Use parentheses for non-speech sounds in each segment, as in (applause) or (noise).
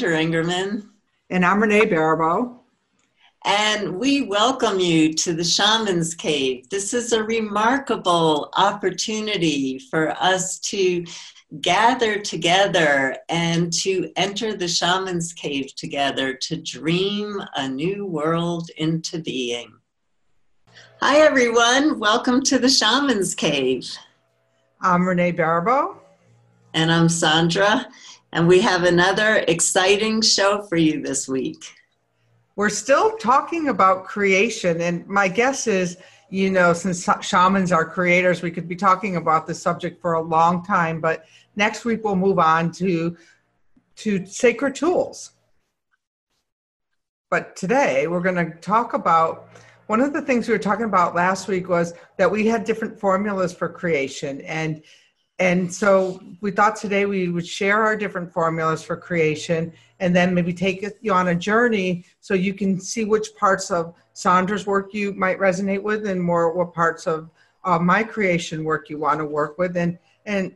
Hi, everyone. I'm Sandra Ingerman. And I'm Renee Baribeau. And we welcome you to the Shaman's Cave. This is a remarkable opportunity for us to gather together and to enter the Shaman's Cave together to dream a new world into being. Hi, everyone. Welcome to the Shaman's Cave. I'm Renee Baribeau. And I'm Sandra. And we have another exciting show for you this week. We're still talking about creation. And my guess is, you know, since shamans are creators, we could be talking about this subject for a long time. But next week we'll move on to, to sacred tools. But today we're going to talk about one of the things we were talking about last week was that we had different formulas for creation and and so we thought today we would share our different formulas for creation and then maybe take you on a journey so you can see which parts of Sandra's work you might resonate with and more what parts of uh, my creation work you want to work with. And, and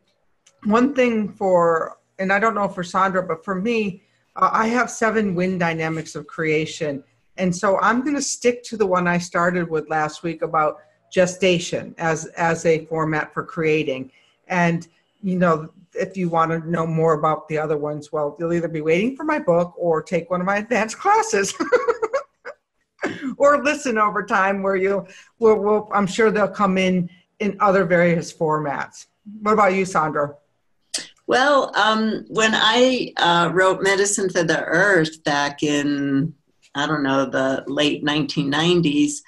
one thing for, and I don't know for Sandra, but for me, uh, I have seven wind dynamics of creation. And so I'm going to stick to the one I started with last week about gestation as, as a format for creating and, you know, if you want to know more about the other ones, well, you'll either be waiting for my book or take one of my advanced (laughs) classes. (laughs) or listen over time where you'll, we'll, we'll, I'm sure they'll come in in other various formats. What about you, Sandra? Well, um, when I uh, wrote Medicine for the Earth back in, I don't know, the late 1990s,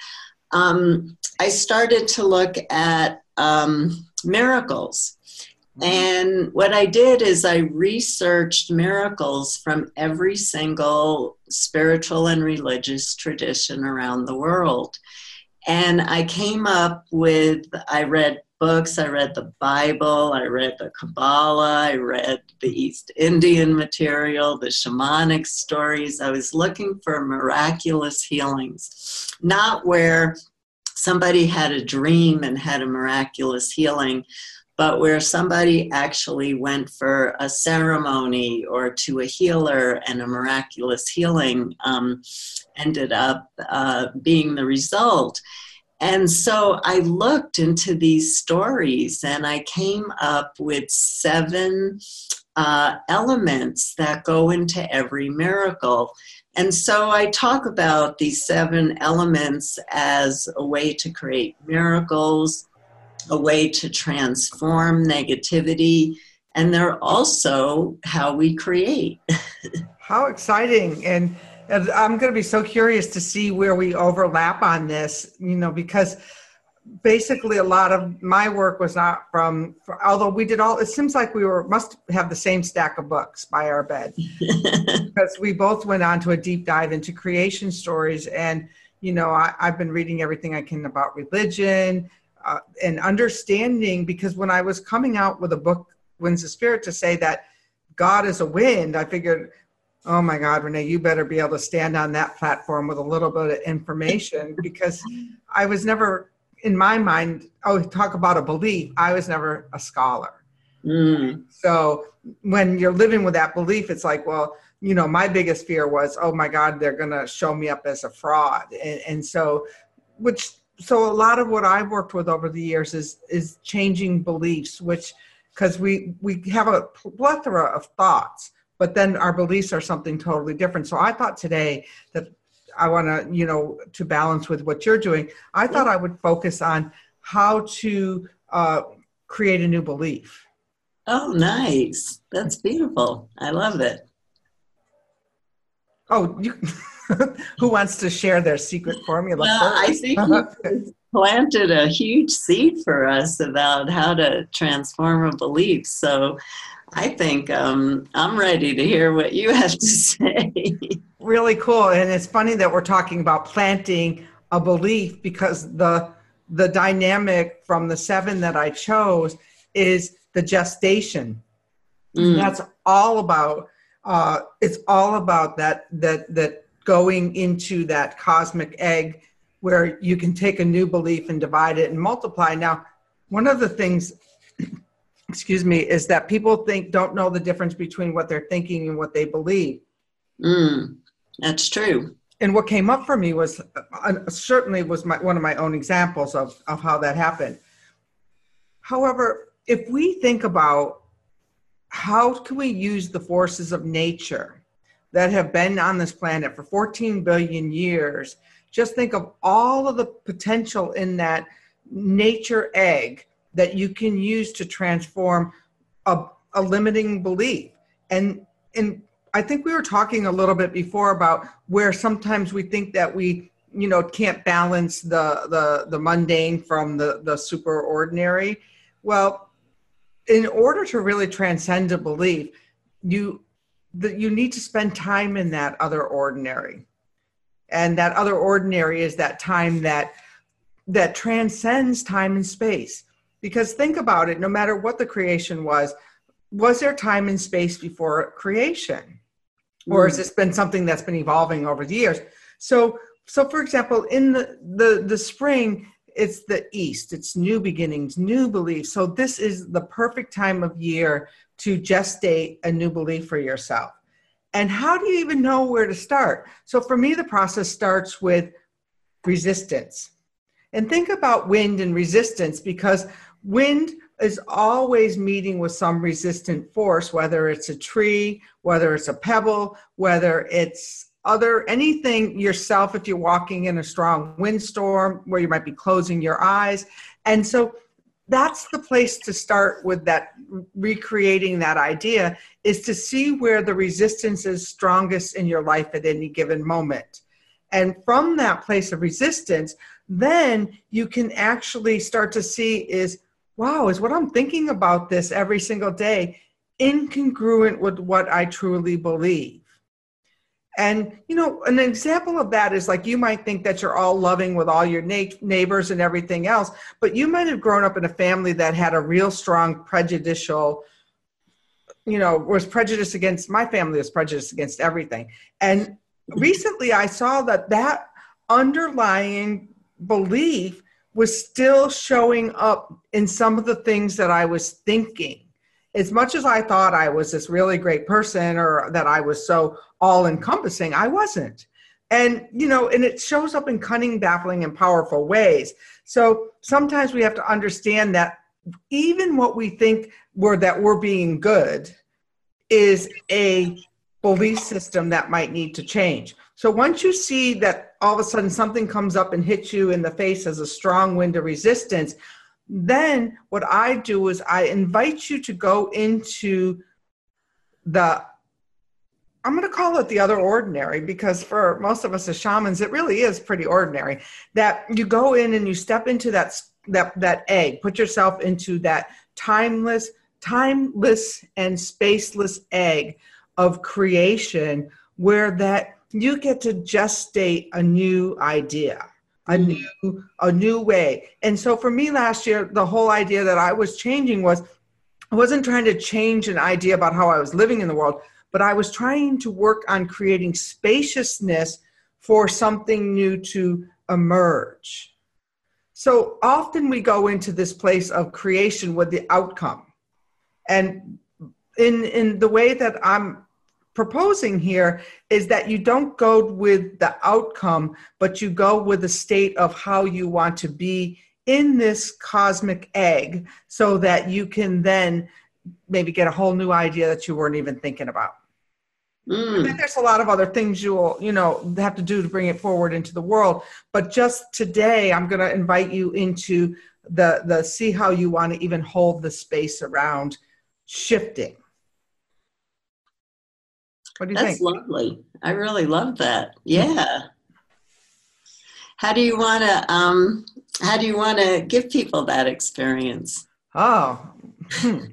um, I started to look at um, miracles. Mm-hmm. And what I did is I researched miracles from every single spiritual and religious tradition around the world. And I came up with, I read books, I read the Bible, I read the Kabbalah, I read the East Indian material, the shamanic stories. I was looking for miraculous healings, not where somebody had a dream and had a miraculous healing, but where somebody actually went for a ceremony or to a healer and a miraculous healing um, ended up uh, being the result. And so I looked into these stories and I came up with seven uh, elements that go into every miracle. And so I talk about these seven elements as a way to create miracles, a way to transform negativity, and they're also how we create. (laughs) how exciting. And, and I'm going to be so curious to see where we overlap on this, you know, because basically a lot of my work was not from although we did all it seems like we were must have the same stack of books by our bed. (laughs) Because we both went on to a deep dive into creation stories and you know I, have been reading everything i can about religion uh, and understanding because when i was coming out with a book winds of spirit to say that god is a wind i figured oh my god renee you better be able to stand on that platform with a little bit of information because i was never in my mind, oh, talk about a belief. I was never a scholar. Mm. So when you're living with that belief, it's like, well, you know, my biggest fear was, oh my God, they're going to show me up as a fraud. And, and so, which, so a lot of what I've worked with over the years is, is changing beliefs, which, because we, we have a plethora of thoughts, but then our beliefs are something totally different. So I thought today that I want to, you know, to balance with what you're doing. I thought I would focus on how to uh, create a new belief. Oh, nice. That's beautiful. I love it. Oh, you, (laughs) who wants to share their secret formula? Well, I think you (laughs) planted a huge seed for us about how to transform a belief. So I think um, I'm ready to hear what you have to (laughs) say. Really cool. And it's funny that we're talking about planting a belief because the the dynamic from the seven that I chose is the gestation. Mm. That's all about uh, it's all about that that that going into that cosmic egg where you can take a new belief and divide it and multiply. Now, one of the things (clears throat) excuse me, is that people think don't know the difference between what they're thinking and what they believe. Mm, that's true. And what came up for me was uh, certainly was my, one of my own examples of, of how that happened. However, if we think about how can we use the forces of nature that have been on this planet for 14 billion years, just think of all of the potential in that nature egg that you can use to transform a, a limiting belief. And and I think we were talking a little bit before about where sometimes we think that we you know can't balance the the the mundane from the the super ordinary. Well, in order to really transcend a belief, you that you need to spend time in that other ordinary. And that other ordinary is that time that that transcends time and space. Because think about it, no matter what the creation was, was there time and space before creation? Or has mm. this been something that's been evolving over the years? So, so for example, in the, the, the spring, it's the east, it's new beginnings, new beliefs. So this is the perfect time of year to gestate a new belief for yourself. And how do you even know where to start? So for me, the process starts with resistance. And think about wind and resistance because wind is always meeting with some resistant force, whether it's a tree, whether it's a pebble, whether it's other anything yourself if you're walking in a strong windstorm where you might be closing your eyes. And so that's the place to start with that recreating that idea is to see where the resistance is strongest in your life at any given moment. And from that place of resistance, then you can actually start to see is wow, is what I'm thinking about this every single day incongruent with what I truly believe? And, you know, an example of that is like you might think that you're all loving with all your na- neighbors and everything else, but you might have grown up in a family that had a real strong prejudicial, you know, was prejudiced against my family was prejudiced against everything. And recently I saw that that underlying belief was still showing up in some of the things that I was thinking. As much as I thought I was this really great person or that I was so all encompassing, I wasn't. And, you know, and it shows up in cunning, baffling, and powerful ways. So sometimes we have to understand that even what we think we're that we're being good is a belief system that might need to change. So once you see that all of a sudden something comes up and hits you in the face as a strong wind of resistance, then what I do is I invite you to go into the I'm going to call it the other ordinary because for most of us as shamans, it really is pretty ordinary. That you go in and you step into that that that egg, put yourself into that timeless, timeless and spaceless egg of creation, where that you get to gestate a new idea a mm-hmm. new a new way. And so for me last year the whole idea that i was changing was i wasn't trying to change an idea about how i was living in the world but i was trying to work on creating spaciousness for something new to emerge. So often we go into this place of creation with the outcome. And in in the way that i'm proposing here is that you don't go with the outcome, but you go with the state of how you want to be in this cosmic egg so that you can then maybe get a whole new idea that you weren't even thinking about. Mm. There's a lot of other things you'll, you know, have to do to bring it forward into the world. But just today, I'm going to invite you into the the see how you want to even hold the space around shifting what do you That's think? lovely. I really love that. Yeah. How do you want to um, how do you want to give people that experience? Oh, hmm.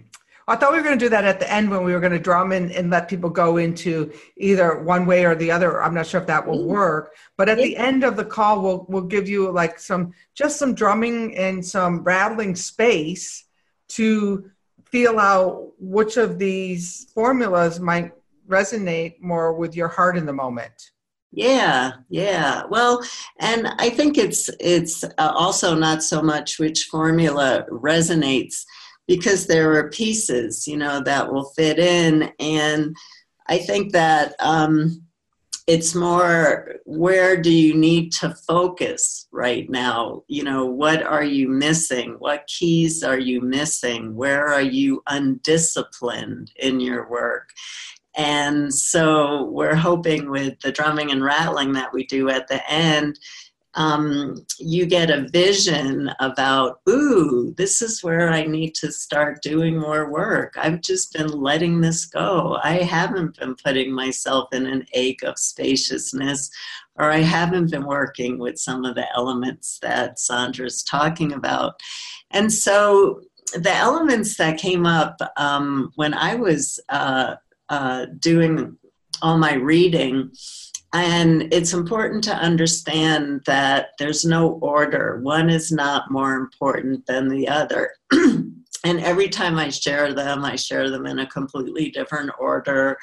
I thought we were going to do that at the end when we were going to drum in and let people go into either one way or the other. I'm not sure if that will mm-hmm. work, but at yeah. the end of the call, we'll we'll give you like some just some drumming and some rattling space to feel out which of these formulas might resonate more with your heart in the moment yeah yeah well and i think it's it's uh, also not so much which formula resonates because there are pieces, you know, that will fit in. And I think that um, it's more where do you need to focus right now? You know, what are you missing? What keys are you missing? Where are you undisciplined in your work? And so we're hoping with the drumming and rattling that we do at the end um, you get a vision about, ooh, this is where I need to start doing more work. I've just been letting this go. I haven't been putting myself in an ache of spaciousness, or I haven't been working with some of the elements that Sandra's talking about. And so the elements that came up um, when I was uh, uh, doing all my reading and it's important to understand that there's no order. One is not more important than the other. (clears throat) and every time I share them, I share them in a completely different order.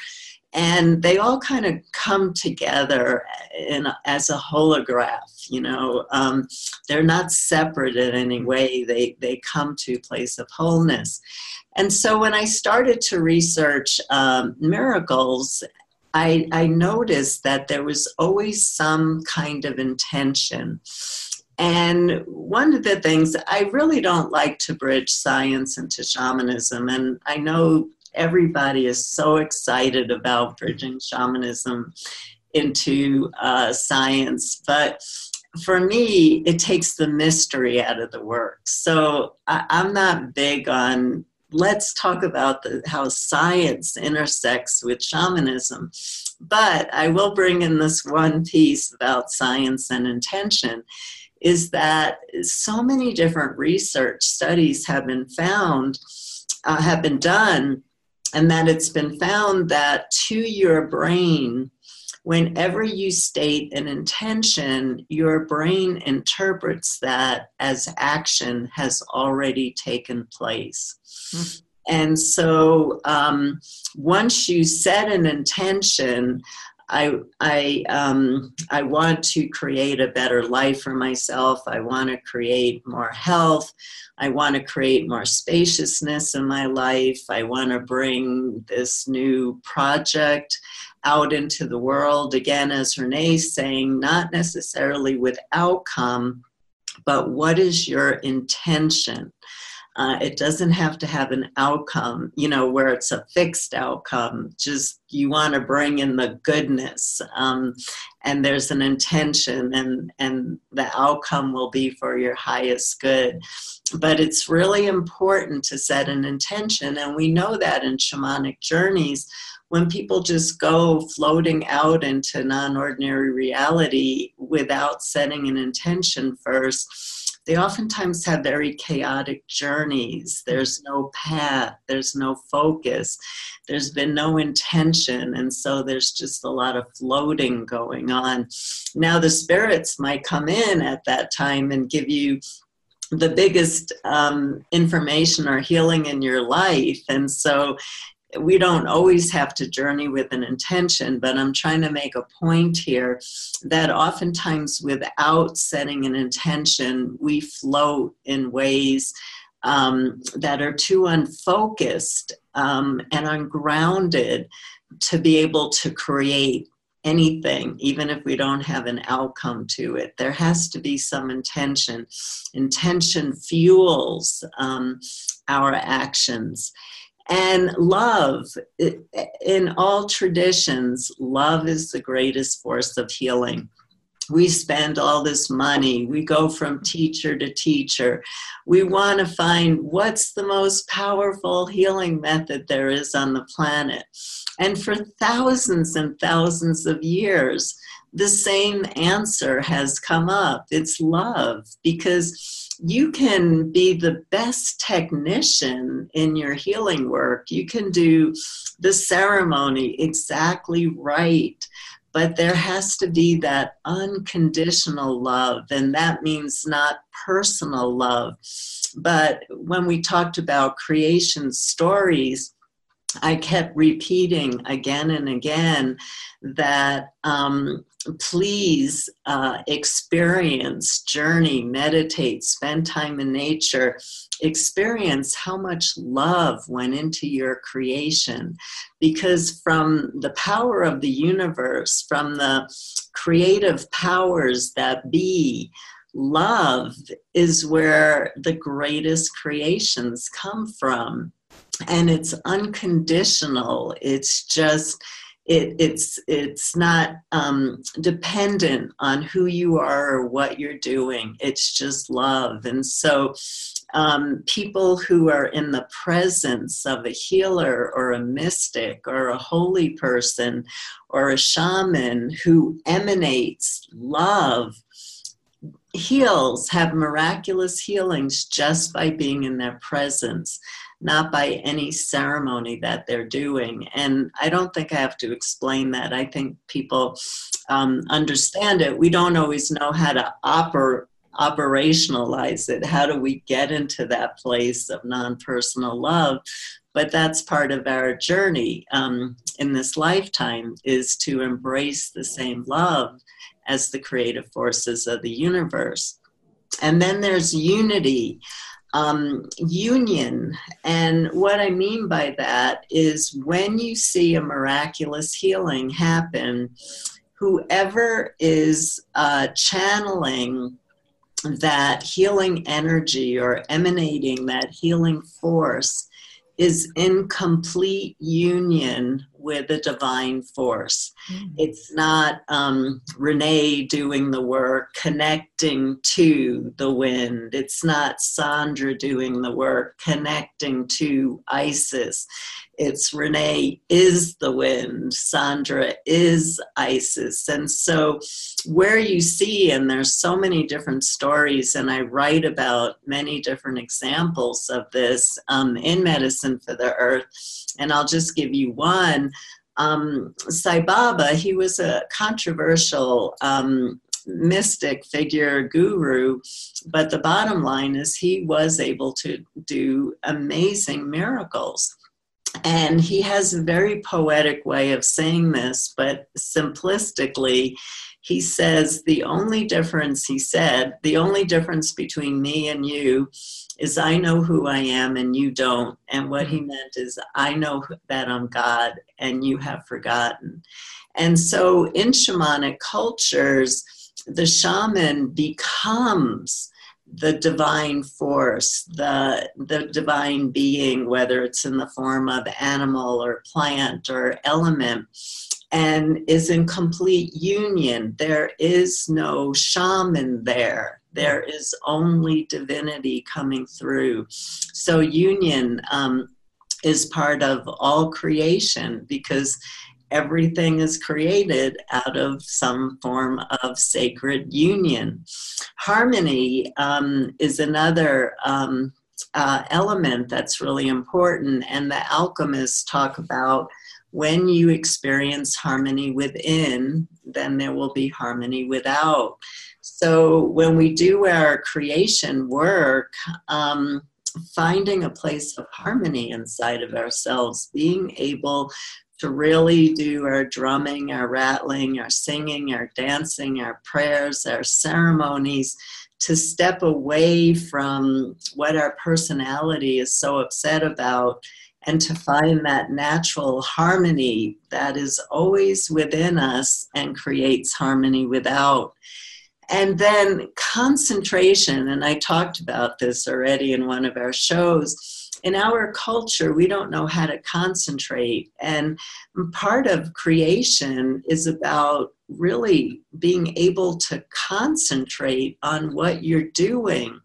And they all kind of come together in, as a holograph, you know. Um, they're not separate in any way, they, they come to place of wholeness. And so when I started to research um, miracles I, I noticed that there was always some kind of intention. And one of the things I really don't like to bridge science into shamanism, and I know everybody is so excited about bridging shamanism into uh, science, but for me, it takes the mystery out of the work. So I, am not big on let's talk about the, how science intersects with shamanism. But I will bring in this one piece about science and intention is that so many different research studies have been found, uh, have been done, and that it's been found that to your brain, whenever you state an intention, your brain interprets that as action has already taken place. Mm-hmm. And so um, once you set an intention, I, I, um, I want to create a better life for myself. I want to create more health. I want to create more spaciousness in my life. I want to bring this new project out into the world. Again, as Renee's saying, not necessarily with outcome, but what is your intention? Uh, it doesn't have to have an outcome, you know, where it's a fixed outcome. Just you want to bring in the goodness, um, and there's an intention, and and the outcome will be for your highest good. But it's really important to set an intention, and we know that in shamanic journeys when people just go floating out into non ordinary reality without setting an intention first, they oftentimes have very chaotic journeys. There's no path, there's no focus, there's been no intention, and so there's just a lot of floating going on. Now, the spirits might come in at that time and give you the biggest um, information or healing in your life. And so we don't always have to journey with an intention, but I'm trying to make a point here that oftentimes without setting an intention, we float in ways um, that are too unfocused um, and ungrounded to be able to create anything, even if we don't have an outcome to it. There has to be some intention. Intention fuels um, our actions. And love, in all traditions, love is the greatest force of healing. We spend all this money, we go from teacher to teacher. We want to find what's the most powerful healing method there is on the planet. And for thousands and thousands of years, the same answer has come up it's love because you can be the best technician in your healing work. You can do the ceremony exactly right. But there has to be that unconditional love, and that means not personal love. But when we talked about creation stories, I kept repeating again and again that um, please uh, experience, journey, meditate, spend time in nature, experience how much love went into your creation. Because from the power of the universe, from the creative powers that be, love is where the greatest creations come from. And it's unconditional. It's just it, it's it's not um, dependent on who you are or what you're doing. It's just love, and so um, people who are in the presence of a healer or a mystic or a holy person or a shaman who emanates love heals have miraculous healings just by being in their presence not by any ceremony that they're doing. And I don't think I have to explain that. I think people um, understand it. We don't always know how to oper- operationalize it. How do we get into that place of non personal love? But that's part of our journey um, in this lifetime is to embrace the same love as the creative forces of the universe. And then there's unity um, union. And what I mean by that is when you see a miraculous healing happen, whoever is uh, channeling that healing energy or emanating that healing force is in complete union with a divine force. Mm-hmm. It's not um, Renee doing the work, connecting to the wind. It's not Sandra doing the work, connecting to Isis. It's Renee is the wind, Sandra is Isis. And so, where you see, and there's so many different stories, and I write about many different examples of this um, in Medicine for the Earth, and I'll just give you one um, Sai Baba, he was a controversial um, mystic figure, guru, but the bottom line is he was able to do amazing miracles. And he has a very poetic way of saying this, but simplistically, he says the only difference, he said, the only difference between me and you is I know who I am and you don't. And what he mm-hmm. meant is I know that I'm God and you have forgotten. And so in shamanic cultures, the shaman becomes the divine force, the, the divine being, whether it's in the form of animal or plant or element and is in complete union. There is no shaman there. There is only divinity coming through. So, union um, is part of all creation because everything is created out of some form of sacred union. Harmony um, is another um, uh, element that's really important, and the alchemists talk about when you experience harmony within, then there will be harmony without. So when we do our creation work, um, finding a place of harmony inside of ourselves, being able to really do our drumming, our rattling, our singing, our dancing, our prayers, our ceremonies, to step away from what our personality is so upset about and to find that natural harmony that is always within us and creates harmony without. And then concentration, and I talked about this already in one of our shows. In our culture, we don't know how to concentrate. And part of creation is about really being able to concentrate on what you're doing.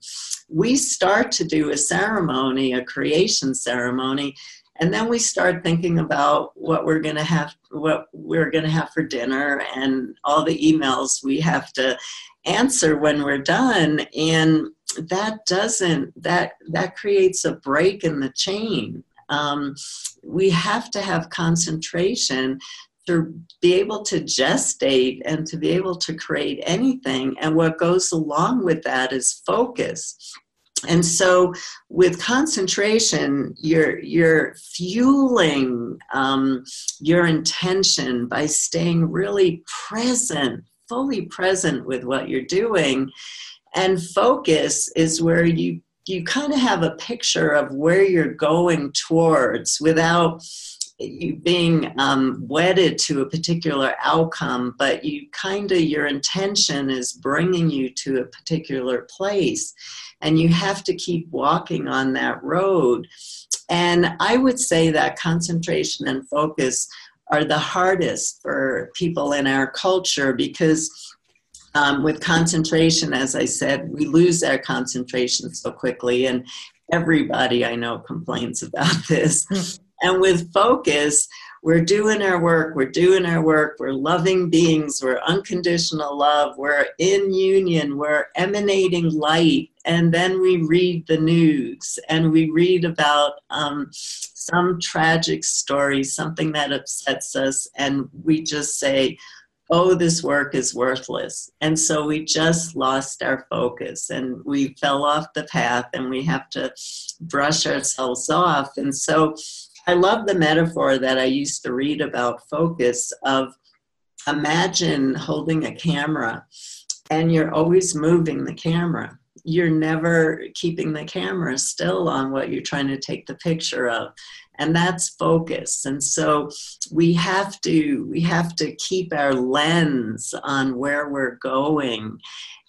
We start to do a ceremony, a creation ceremony, and then we start thinking about what we're going to have what we're going to have for dinner and all the emails we have to answer when we're done and that doesn't that that creates a break in the chain um, we have to have concentration to be able to gestate and to be able to create anything. And what goes along with that is focus. And so, with concentration, you're you're fueling um, your intention by staying really present, fully present with what you're doing. And focus is where you you kind of have a picture of where you're going towards without you being um, wedded to a particular outcome, but you kind of, your intention is bringing you to a particular place. And you have to keep walking on that road. And I would say that concentration and focus are the hardest for people in our culture because um, with concentration, as I said, we lose our concentration so quickly, and everybody I know complains about (laughs) this. And with focus, we're doing our work, we're doing our work, we're loving beings, we're unconditional love, we're in union, we're emanating light. And then we read the news and we read about um, some tragic story, something that upsets us, and we just say, oh, this work is worthless. And so we just lost our focus and we fell off the path and we have to brush ourselves off. And so I love the metaphor that I used to read about focus of imagine holding a camera and you're always moving the camera. You're never keeping the camera still on what you're trying to take the picture of and that's focus. And so we have to we have to keep our lens on where we're going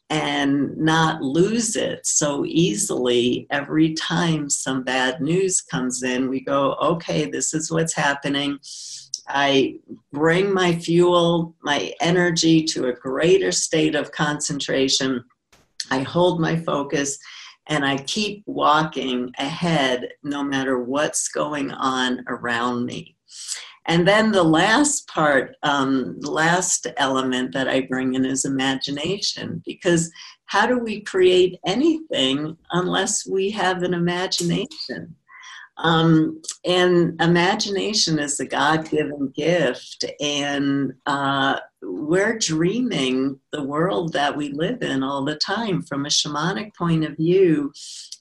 and not lose it so easily every time some bad news comes in. We go okay this is what's happening. I bring my fuel, my energy to a greater state of concentration. I hold my focus and I keep walking ahead no matter what's going on around me. And then the last part, um, last element that I bring in is imagination, because how do we create anything unless we have an imagination? Um, and imagination is a God given gift, and uh, we're dreaming the world that we live in all the time. From a shamanic point of view,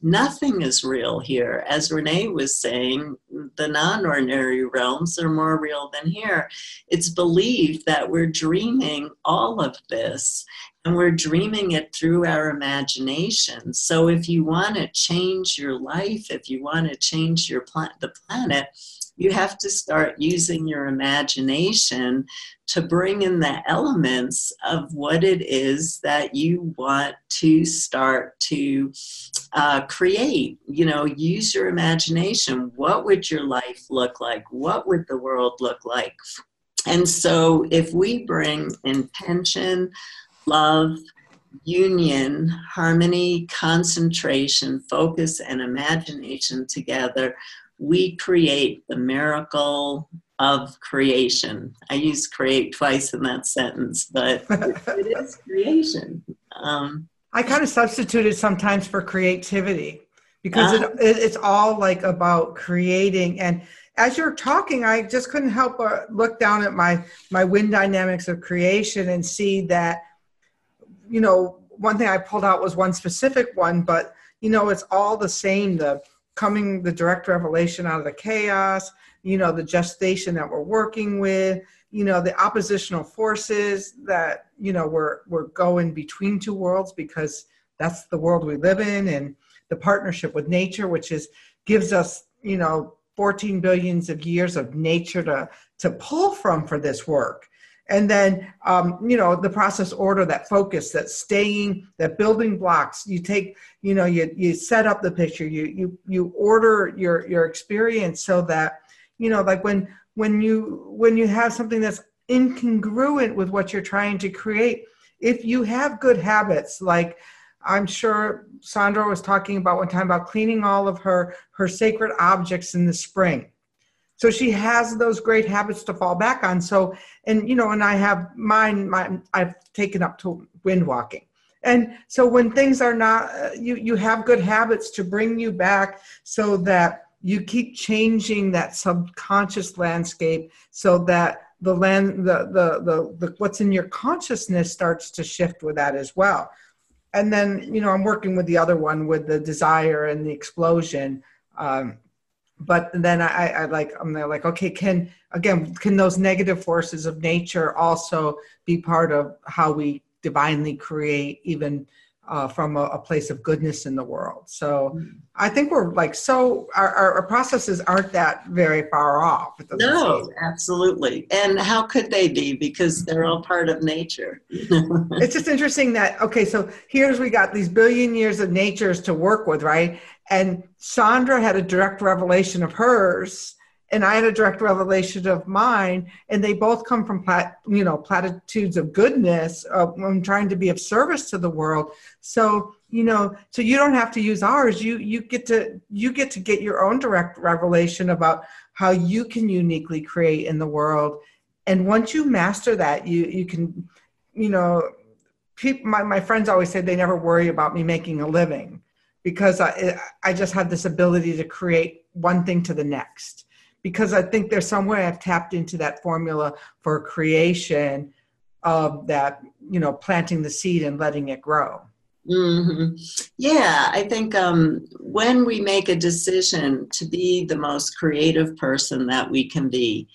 nothing is real here. As Renee was saying, the non ordinary realms are more real than here. It's believed that we're dreaming all of this and we're dreaming it through our imagination. So if you want to change your life, if you want to change your pla- the planet, you have to start using your imagination to bring in the elements of what it is that you want to start to uh, create. You know, use your imagination. What would your life look like? What would the world look like? And so, if we bring intention, love, union, harmony, concentration, focus, and imagination together, we create the miracle of creation. I use create twice in that sentence, but (laughs) it is creation. Um, I kind of substituted sometimes for creativity because uh, it, it's all like about creating and as you're talking i just couldn't help but look down at my my wind dynamics of creation and see that you know, one thing I pulled out was one specific one, but you know, it's all the same. The coming, the direct revelation out of the chaos, you know, the gestation that we're working with, you know, the oppositional forces that, you know, we're we're going between two worlds because that's the world we live in, and the partnership with nature, which is gives us, you know, 14 billions of years of nature to to pull from for this work and then um, you know the process order that focus that staying that building blocks. You take you know you, you set up the picture. You you you order your your experience so that you know like when when you when you have something that's incongruent with what you're trying to create if you have good habits like i'm sure sandra was talking about one time about cleaning all of her her sacred objects in the spring so she has those great habits to fall back on. So and you know and i have mine my i've taken up to wind walking. And so when things are not uh, you you have good habits to bring you back so that you keep changing that subconscious landscape so that the land the, the the the what's in your consciousness starts to shift with that as well. And then you know i'm working with the other one with the desire and the explosion um, but then I, I like I'm there like okay can again can those negative forces of nature also be part of how we divinely create even uh, from a, a, place of goodness in the world. So mm. I think we're like so our, our, processes aren't that very far off. No, absolutely. And how could they be? Because they're all part of nature. it's just interesting that okay, so here's we got these billion years of natures to work with, right? And Sandra had a direct revelation of hers and I had a direct revelation of mine, and they both come from plat, you know platitudes of goodness. Of, I'm trying to be of service to the world. So you know, so you don't have to use ours. You you get to you get to get your own direct revelation about how you can uniquely create in the world. And once you master that, you you can, you know, people. My my friends always say they never worry about me making a living because I I just have this ability to create one thing to the next because I think there's some way I've tapped into that formula for creation of that, you know, planting the seed and letting it grow. Mm-hmm. Yeah, I think um, when we make a decision to be the most creative person that we can be,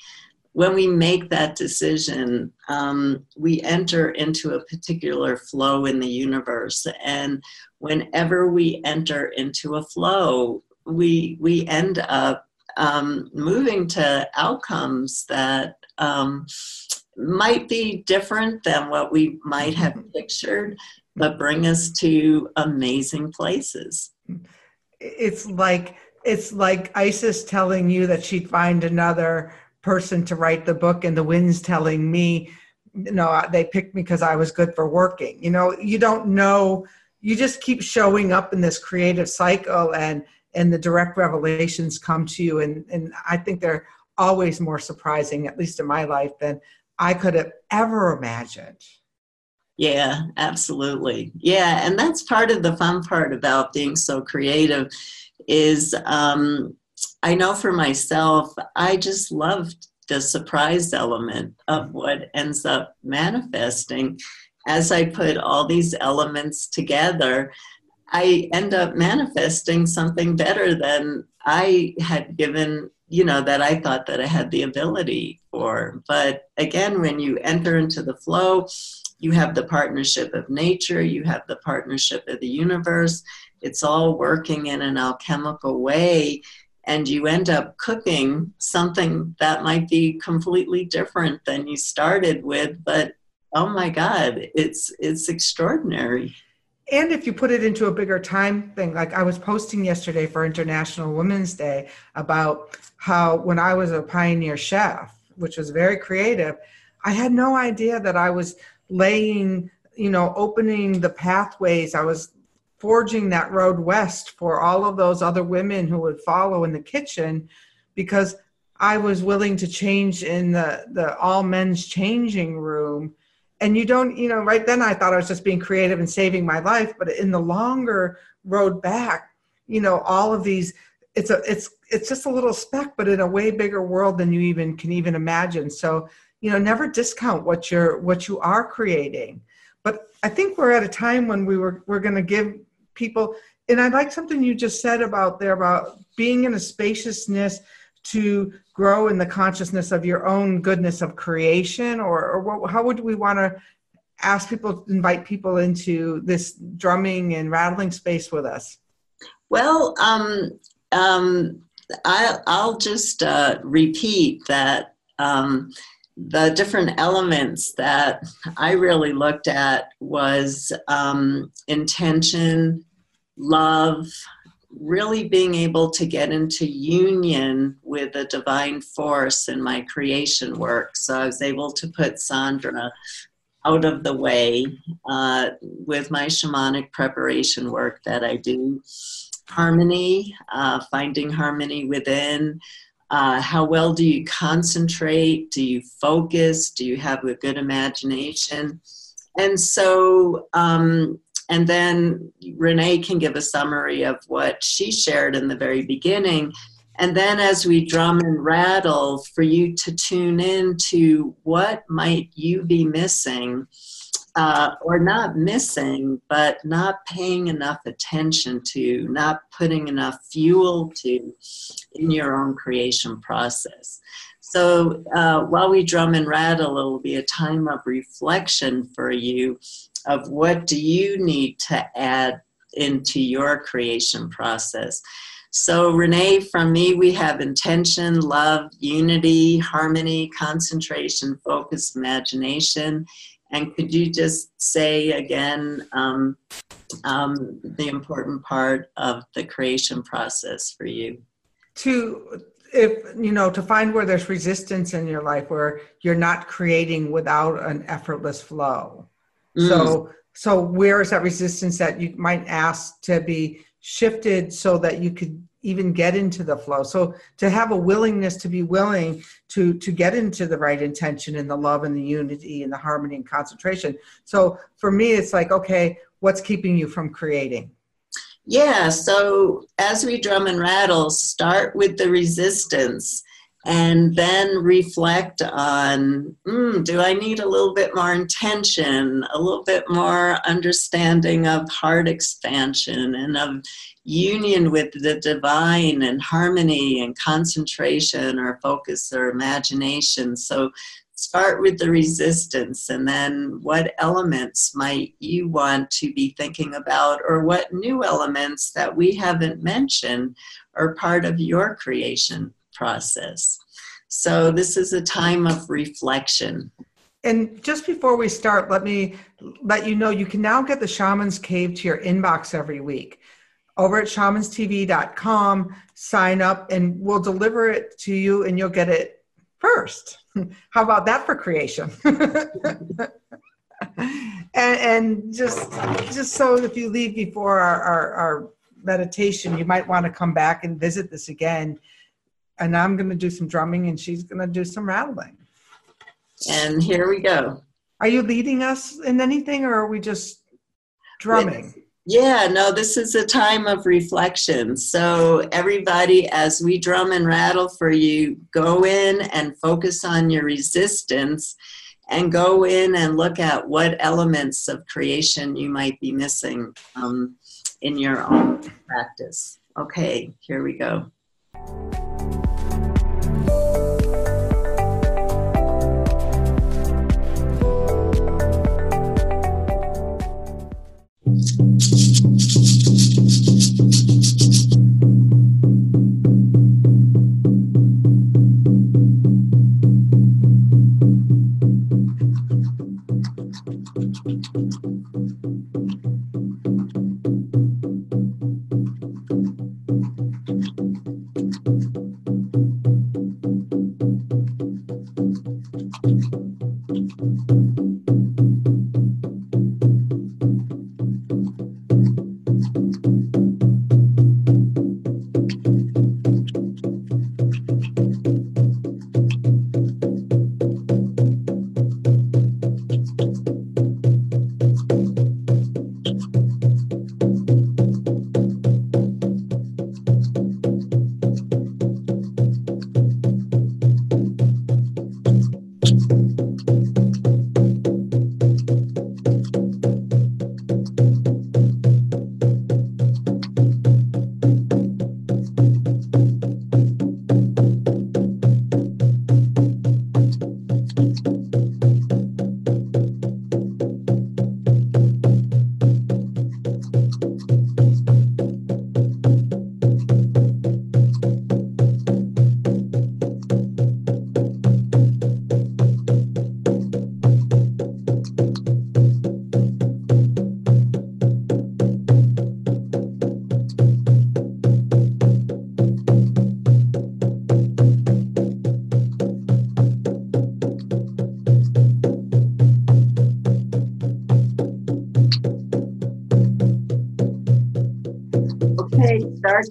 when we make that decision, um, we enter into a particular flow in the universe. And whenever we enter into a flow, we we end up um, moving to outcomes that um, might be different than what we might have mm-hmm. pictured, but bring us to amazing places. It's like it's like Isis telling you that she'd find another person to write the book, and the wind's telling me, no, they picked me because I was good for working. You know, you don't know. You just keep showing up in this creative cycle and and the direct revelations come to you and and i think they're always more surprising at least in my life than i could have ever imagined yeah absolutely yeah and that's part of the fun part about being so creative is um, i know for myself i just loved the surprise element of mm-hmm. what ends up manifesting as i put all these elements together I end up manifesting something better than I had given, you know, that I thought that I had the ability for. But again, when you enter into the flow, you have the partnership of nature, you have the partnership of the universe. It's all working in an alchemical way, and you end up cooking something that might be completely different than you started with, but oh my God, it's it's extraordinary. And if you put it into a bigger time thing like i was posting yesterday for international women's day about how when i was a pioneer chef which was very creative i had no idea that i was laying you know opening the pathways. I was forging that road west for all of those other women who would follow in the kitchen because i was willing to change in the the all men's changing room. And you don't you know right then i thought i was just being creative and saving my life but in the longer road back you know all of these it's a it's it's just a little speck but in a way bigger world than you even can even imagine. So you know never discount what you're what you are creating. But i think we're at a time when we were we're going to give people. And i like something you just said about there about being in a spaciousness to grow in the consciousness of your own goodness of creation or, or what, how would we want to ask people invite people into this drumming and rattling space with us? Well um, um, I, will just uh, repeat that um, the different elements that i really looked at was um, intention love really being able to get into union with a divine force in my creation work. So I was able to put Sandra out of the way uh, with my shamanic preparation work that I do. Harmony, uh, finding harmony within. Uh, how well do you concentrate? Do you focus? Do you have a good imagination? And so um, and then Renee can give a summary of what she shared in the very beginning. And then as we drum and rattle, for you to tune in to what might you be missing uh, or not missing, but not paying enough attention to, not putting enough fuel to in your own creation process. So uh, while we drum and rattle, it will be a time of reflection for you of what do you need to add into your creation process. So, Renee, from me, we have intention, love, unity, harmony, concentration, focus, imagination. And could you just say again um, um, the important part of the creation process for you? To if you know to find where there's resistance in your life where you're not creating without an effortless flow mm. so so where is that resistance that you might ask to be shifted so that you could even get into the flow? So to have a willingness to be willing to to get into the right intention and the love and the unity and the harmony and concentration. So for me it's like okay what's keeping you from creating? Yeah, so as we drum and rattle, start with the resistance and then reflect on mm, do I need a little bit more intention, a little bit more understanding of heart expansion and of union with the divine and harmony and concentration or focus or imagination. So start with the resistance and then what elements might you want to be thinking about or what new elements that we haven't mentioned are part of your creation process so this is a time of reflection and just before we start let me let you know you can now get the shaman's cave to your inbox every week over at shamanstv.com sign up and we'll deliver it to you and you'll get it first. (laughs) How about that for creation? (laughs) and, and, just just so if you leave before our, our, our meditation, you might want to come back and visit this again. And I'm going to do some drumming, and she's going to do some rattling. And here we go. Are you leading us in anything, or are we just drumming? Yeah, no, this is a time of reflection. So, everybody, as we drum and rattle for you, go in and focus on your resistance and go in and look at what elements of creation you might be missing um, in your own practice. Okay, here we go. Start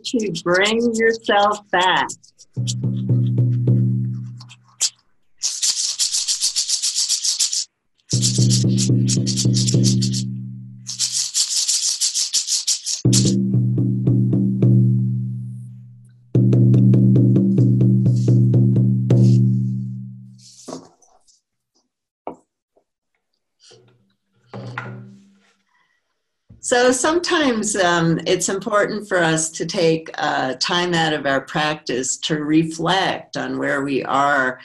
to bring yourself back. So sometimes um, it's important for us to take uh, time out of our practice to reflect on where we are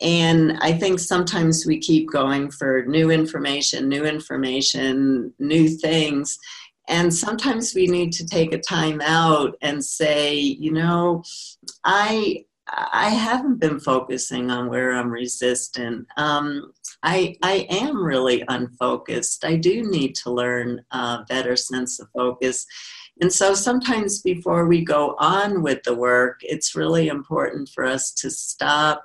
and I think sometimes we keep going for new information, new information, new things. And sometimes we need to take a time out and say, you know, I I haven't been focusing on where I'm resistant. Um, I I am really unfocused. I do need to learn a better sense of focus. And so sometimes before we go on with the work, it's really important for us to stop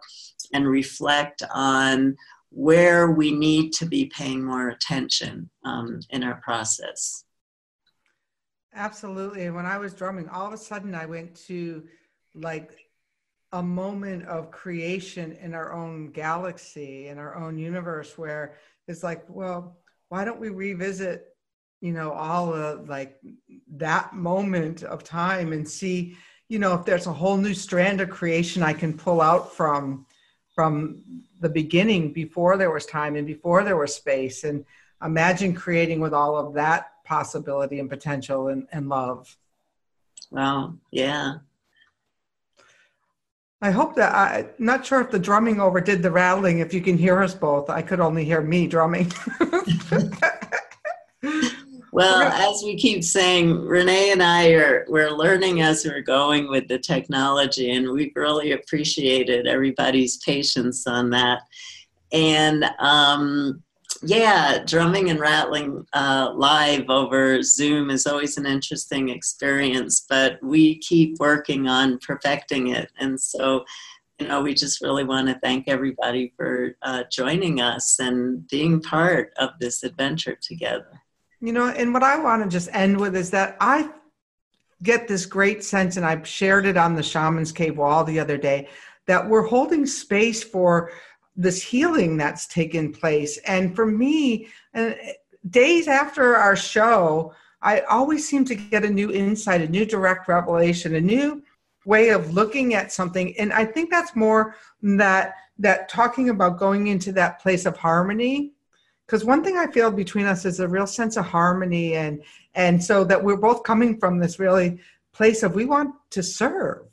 and reflect on where we need to be paying more attention um, in our process. Absolutely. When I was drumming, all of a sudden I went to like a moment of creation in our own galaxy, in our own universe, where it's like, well, why don't we revisit, you know, all of like that moment of time and see, you know, if there's a whole new strand of creation I can pull out from from the beginning before there was time and before there was space. And imagine creating with all of that possibility and potential and, and love. Wow. Yeah i hope that i'm not sure if the drumming overdid the rattling if you can hear us both i could only hear me drumming (laughs) Well, as we keep saying, Renee and I are we're learning as we're going with the technology, and we've really appreciated everybody's patience on that. And um, yeah, drumming and rattling uh, live over Zoom is always an interesting experience, but we keep working on perfecting it. And so, you know, we just really want to thank everybody for uh, joining us and being part of this adventure together. You know, and what I want to just end with is that I get this great sense, and I shared it on the Shaman's Cave wall the other day, that we're holding space for this healing that's taken place. And for me, uh, days after our show, I always seem to get a new insight, a new direct revelation, a new way of looking at something. And I think that's more that that talking about going into that place of harmony because one thing I feel between us is a real sense of harmony and and so that we're both coming from this really place of we want to serve.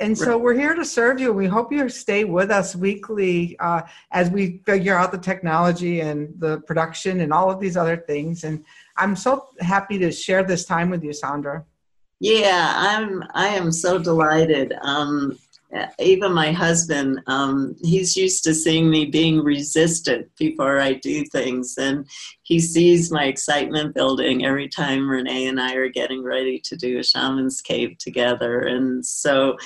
And so we're here to serve you. We hope you stay with us weekly uh, as we figure out the technology and the production and all of these other things. And I'm so happy to share this time with you, Sandra. Yeah, I'm. I am so delighted. Um, even my husband, um, he's used to seeing me being resistant before I do things, and he sees my excitement building every time Renee and I are getting ready to do a shaman's cave together, and so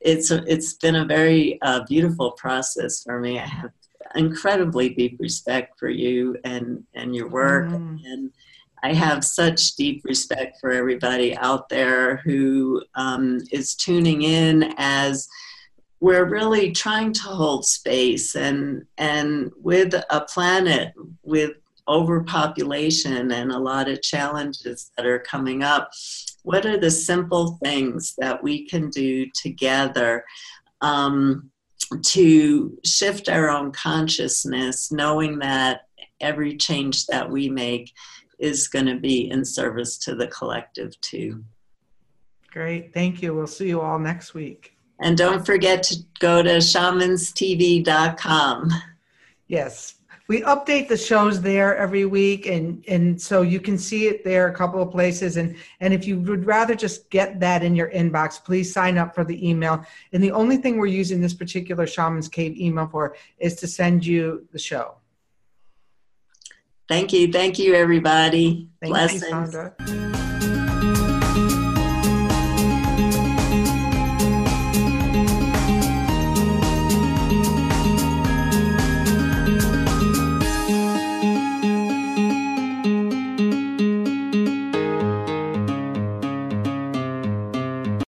it's it's been a very uh, beautiful process for me. I have incredibly deep respect for you and and your work, mm. and I have such deep respect for everybody out there who um, is tuning in as we're really trying to hold space and and with a planet with overpopulation and a lot of challenges that are coming up what are the simple things that we can do together um, to shift our own consciousness knowing that every change that we make is going to be in service to the collective too? Great thank you. We'll see you all next week and don't forget to go to shamanstv.com. Yes. We update the shows there every week and and so you can see it there a couple of places and and if you would rather just get that in your inbox please sign up for the email and the only thing we're using this particular shaman's cave email for is to send you the show thank you thank you everybody thank Blessings. you